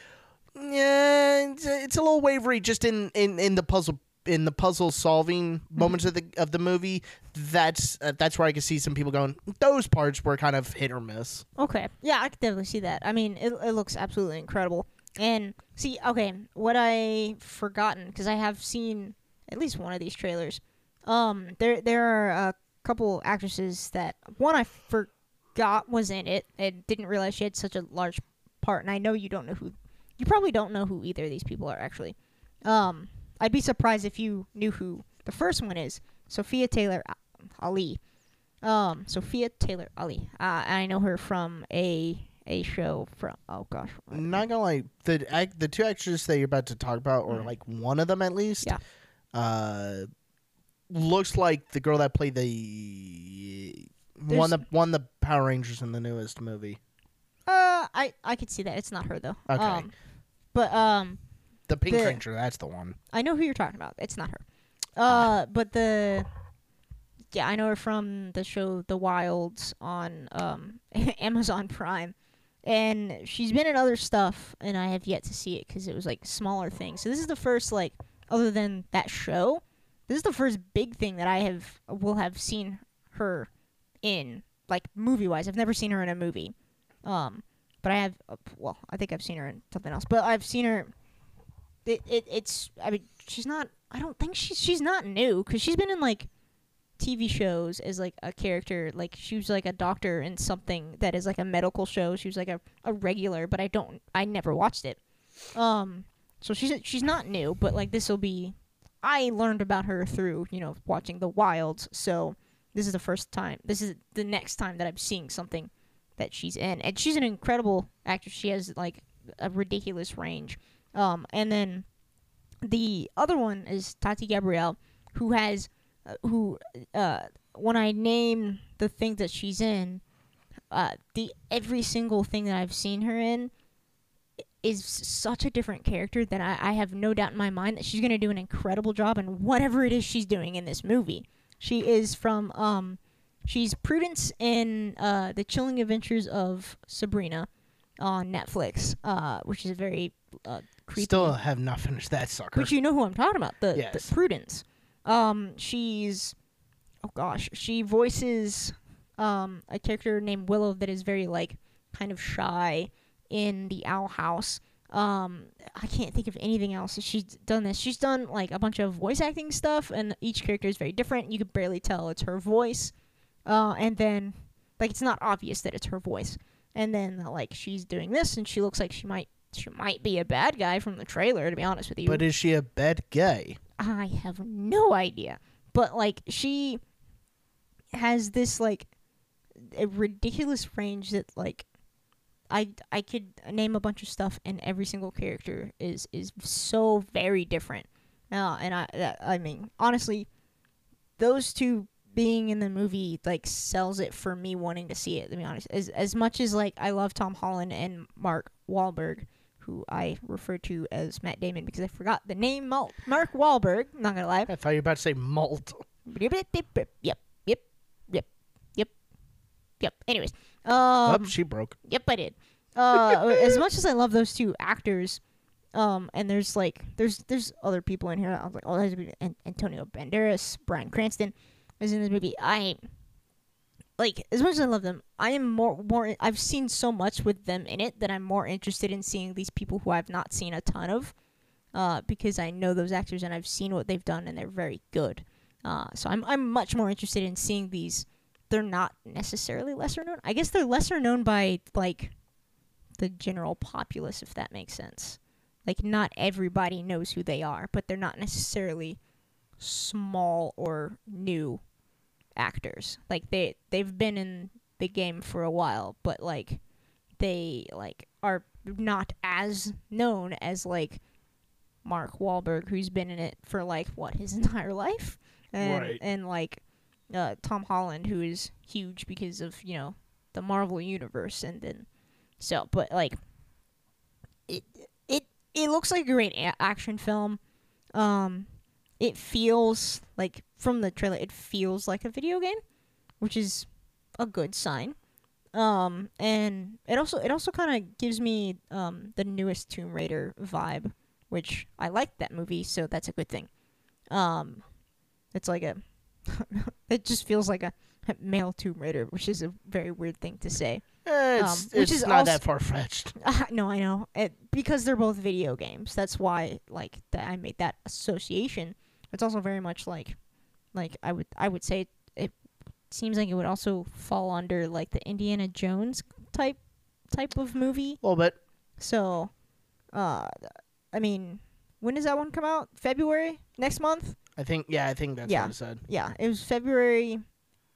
yeah, it's, it's a little wavery just in in in the puzzle in the puzzle solving moments of the of the movie. That's uh, that's where I can see some people going. Those parts were kind of hit or miss. Okay. Yeah, I could definitely see that. I mean, it it looks absolutely incredible. And see, okay, what I forgotten because I have seen at least one of these trailers. Um, there there are a couple actresses that one I forgot was in it and didn't realize she had such a large part. And I know you don't know who, you probably don't know who either of these people are actually. Um, I'd be surprised if you knew who the first one is. Sophia Taylor Ali. Um, Sophia Taylor Ali. Uh, I know her from a a show from oh gosh. Not gonna lie, the act, the two actresses that you're about to talk about, or Mhm. like one of them at least, Yeah. uh, looks like the girl that played the one that won the Power Rangers in the newest movie. Uh, I I could see that. It's not her though. Okay. Um, but um, The Pink The- Ranger, that's the one. I know who you're talking about. It's not her. Uh, but the yeah, I know her from the show The Wilds on um Amazon Prime, and she's been in other stuff, and I have yet to see it because it was like smaller things. So this is the first like other than that show, this is the first big thing that I have will have seen her in like movie wise. I've never seen her in a movie, um, but I have uh, well, I think I've seen her in something else, but I've seen her it, it it's I mean she's not I don't think she's she's not new because she's been in like TV shows as like a character. Like she was like a doctor in something that is like a medical show. She was like a, a regular but I don't I never watched it. Um so she's she's not new but like this will be I learned about her through you know watching The Wilds. So this is the first time this is the next time that I'm seeing something that she's in. And she's an incredible actress. She has like a ridiculous range um, and then the other one is Tati Gabrielle, who has, uh, who, uh, when I name the thing that she's in, uh, the every single thing that I've seen her in is such a different character that I, I have no doubt in my mind that she's gonna do an incredible job in whatever it is she's doing in this movie. She is from, um, she's Prudence in uh, the Chilling Adventures of Sabrina on Netflix, uh, which is a very uh, creepy. Still have not finished that sucker. But you know who I'm talking about, the, Yes. the Prudence. Um, she's oh gosh, she voices um a character named Willow that is very like kind of shy in the Owl House. Um, I can't think of anything else. She's done this. She's done like a bunch of voice acting stuff, and each character is very different. You could barely tell it's her voice. Uh, and then like it's not obvious that it's her voice. And then like she's doing this, and she looks like she might she might be a bad guy from the trailer. To be honest with you, but is she a bad guy? I have no idea. But like she has this like a ridiculous range that like I I could name a bunch of stuff and every single character is is so very different. Uh, and I that, I mean honestly those two being in the movie like sells it for me wanting to see it. To be honest, as as much as like I love Tom Holland and Mark Wahlberg, who I refer to as Matt Damon because I forgot the name Mal- Mark Wahlberg. Not gonna lie. I thought you were about to say malt. Yep, yep, yep, yep, yep, yep, yep. Anyways, oh, um, she broke. Yep, I did. Uh, as much as I love those two actors, um, and there's like there's there's other people in here. I was like, oh, there's Antonio Banderas, Bryan Cranston is in this movie. I like as much as I love them, I am more more. I've seen so much with them in it that I'm more interested in seeing these people who I've not seen a ton of, uh, because I know those actors and I've seen what they've done and they're very good. Uh, so I'm I'm much more interested in seeing these. They're not necessarily lesser known. I guess they're lesser known by like the general populace, if that makes sense. Like not everybody knows who they are, but they're not necessarily small or new actors. Like they they've been in the game for a while, but like they like are not as known as like Mark Wahlberg, who's been in it for like what his entire life, and Right. and like uh, Tom Holland, who is huge because of you know the Marvel universe, and then so, but like it it it looks like a great a- action film. Um, it feels like from the trailer, it feels like a video game, which is a good sign. Um, and it also it also kind of gives me um the newest Tomb Raider vibe, which I like that movie, so that's a good thing. Um, it's like a, it just feels like a male Tomb Raider, which is a very weird thing to say. Eh, it's Um, which it's is not also- that far fetched. Uh, no, I know. It, because they're both video games. That's why like that I made that association. It's also very much like like I would I would say it seems like it would also fall under like the Indiana Jones type type of movie. A little bit. So uh I mean, when does that one come out? February next month? I think. Yeah, I think that's Yeah. what I said. Yeah, it was February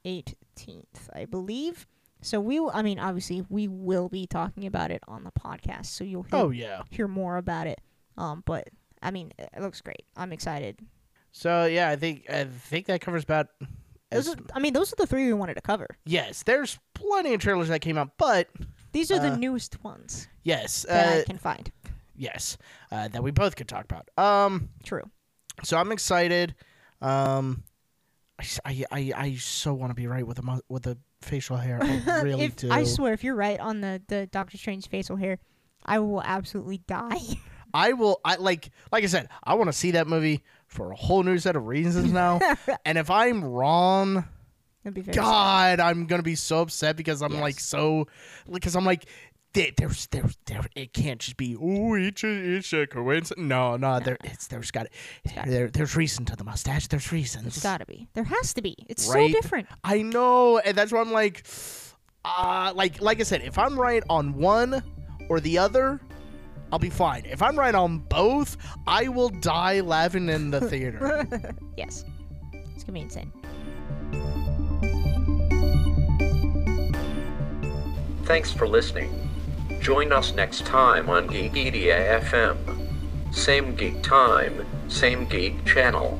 18th, I believe. So we will, I mean, obviously we will be talking about it on the podcast. So you'll hear Oh yeah. hear more about it. Um, but I mean, it it looks great. I'm excited. So yeah, I think I think that covers about. Those are, I mean, those are the three we wanted to cover. yes, there's plenty of trailers that came out, but These are Uh, the newest ones yes, that uh, I can find. yes, uh, that we both could talk about. Um, True. so I'm excited. Um, I, I, I so want to be right with the with the facial hair. I really if do. I swear, if you're right on the the Doctor Strange facial hair, I will absolutely die. I will. I like. Like I said, I want to see that movie for a whole new set of reasons now. and if I'm wrong, very sad. God, I'm gonna be so upset because I'm Yes. like so, because I'm like, there, there's there there it can't just be oh it's a it's a coincidence. No, no, there it's there's got gotta- there there's reason to the mustache. There's reasons. It's gotta be. There has to be. It's Right? so different. I know, and that's why I'm like, uh, like like I said, if I'm right on one or the other. I'll be fine. If I'm right on both, I will die laughing in the theater. yes. It's gonna be insane. Thanks for listening. Join us next time on Geekedia FM. Same geek time, same geek channel.